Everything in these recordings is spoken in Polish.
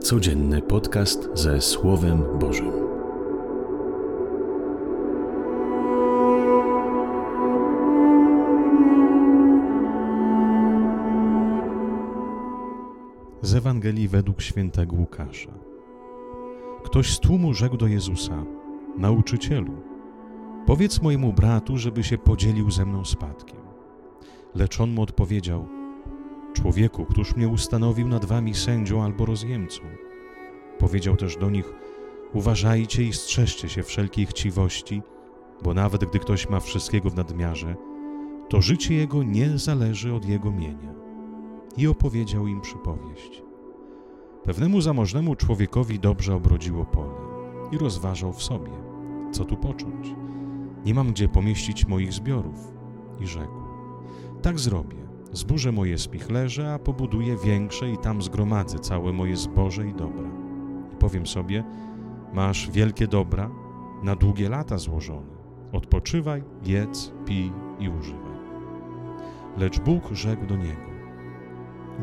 Codzienny podcast ze Słowem Bożym. Z Ewangelii według świętego Łukasza. Ktoś z tłumu rzekł do Jezusa: Nauczycielu, powiedz mojemu bratu, żeby się podzielił ze mną spadkiem. Lecz on mu odpowiedział: Człowieku, któż mnie ustanowił nad wami sędzią albo rozjemcą? Powiedział też do nich: Uważajcie i strzeżcie się wszelkiej chciwości, bo nawet gdy ktoś ma wszystkiego w nadmiarze, to życie jego nie zależy od jego mienia. I opowiedział im przypowieść. Pewnemu zamożnemu człowiekowi dobrze obrodziło pole i rozważał w sobie, co tu począć. Nie mam gdzie pomieścić moich zbiorów. I rzekł: Tak zrobię Zburzę moje spichlerze, a pobuduję większe i tam zgromadzę całe moje zboże i dobra. I powiem sobie, masz wielkie dobra, na długie lata złożone. Odpoczywaj, jedz, pij i używaj. Lecz Bóg rzekł do niego,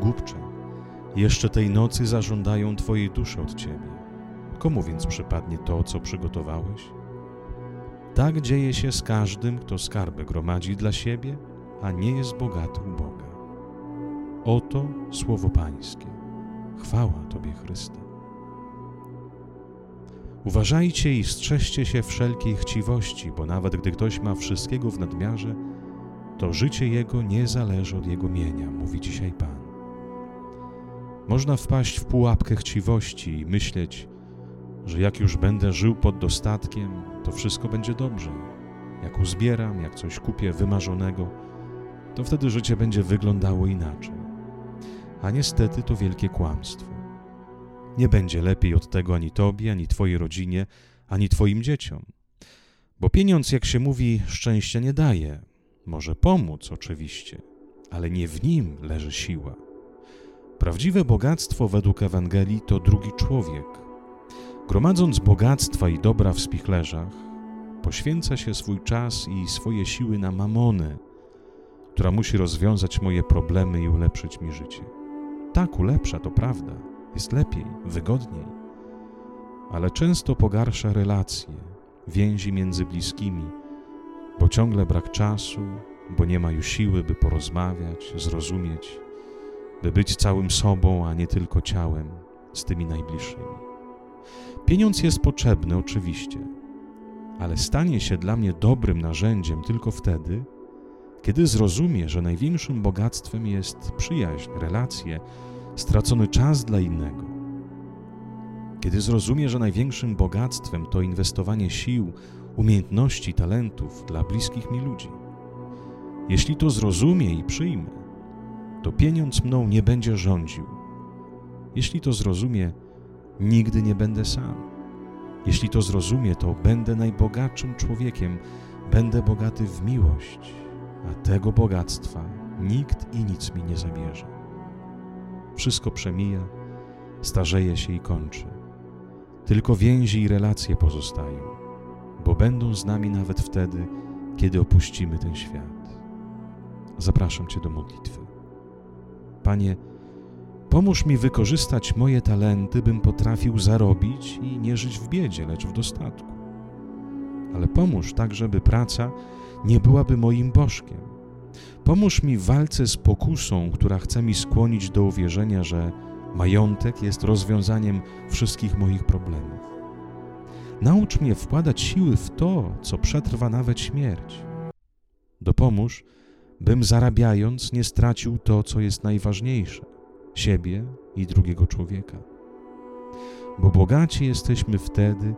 głupcze, jeszcze tej nocy zażądają Twojej duszy od Ciebie. Komu więc przypadnie to, co przygotowałeś? Tak dzieje się z każdym, kto skarby gromadzi dla siebie, a nie jest bogaty u Boga. Oto słowo Pańskie. Chwała Tobie, Chryste. Uważajcie i strzeżcie się wszelkiej chciwości, bo nawet gdy ktoś ma wszystkiego w nadmiarze, to życie jego nie zależy od jego mienia, mówi dzisiaj Pan. Można wpaść w pułapkę chciwości i myśleć, że jak już będę żył pod dostatkiem, to wszystko będzie dobrze. Jak uzbieram, jak coś kupię wymarzonego, to wtedy życie będzie wyglądało inaczej. A niestety to wielkie kłamstwo. Nie będzie lepiej od tego ani tobie, ani twojej rodzinie, ani twoim dzieciom. Bo pieniądz, jak się mówi, szczęścia nie daje. Może pomóc oczywiście, ale nie w nim leży siła. Prawdziwe bogactwo według Ewangelii to drugi człowiek. Gromadząc bogactwa i dobra w spichlerzach, poświęca się swój czas i swoje siły na mamony, która musi rozwiązać moje problemy i ulepszyć mi życie. Tak, ulepsza, to prawda, jest lepiej, wygodniej, ale często pogarsza relacje, więzi między bliskimi, bo ciągle brak czasu, bo nie ma już siły, by porozmawiać, zrozumieć, by być całym sobą, a nie tylko ciałem z tymi najbliższymi. Pieniądz jest potrzebny, oczywiście, ale stanie się dla mnie dobrym narzędziem tylko wtedy, kiedy zrozumie, że największym bogactwem jest przyjaźń, relacje, stracony czas dla innego. Kiedy zrozumie, że największym bogactwem to inwestowanie sił, umiejętności, talentów dla bliskich mi ludzi. Jeśli to zrozumie i przyjmę, to pieniądz mną nie będzie rządził. Jeśli to zrozumie, nigdy nie będę sam. Jeśli to zrozumie, to będę najbogatszym człowiekiem, będę bogaty w miłość, tego bogactwa nikt i nic mi nie zabierze. Wszystko przemija, starzeje się i kończy. Tylko więzi i relacje pozostają, bo będą z nami nawet wtedy, kiedy opuścimy ten świat. Zapraszam Cię do modlitwy. Panie, pomóż mi wykorzystać moje talenty, bym potrafił zarobić i nie żyć w biedzie, lecz w dostatku. Ale pomóż tak, żeby praca nie byłaby moim bożkiem. Pomóż mi w walce z pokusą, która chce mi skłonić do uwierzenia, że majątek jest rozwiązaniem wszystkich moich problemów. Naucz mnie wkładać siły w to, co przetrwa nawet śmierć. Dopomóż, bym zarabiając nie stracił to, co jest najważniejsze siebie i drugiego człowieka. Bo bogaci jesteśmy wtedy,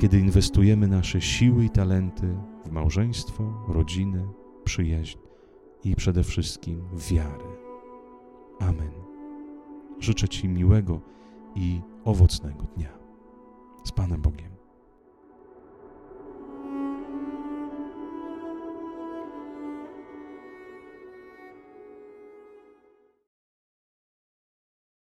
kiedy inwestujemy nasze siły i talenty w małżeństwo, rodzinę, przyjaźń i przede wszystkim wiarę. Amen. Życzę Ci miłego i owocnego dnia. Z Panem Bogiem.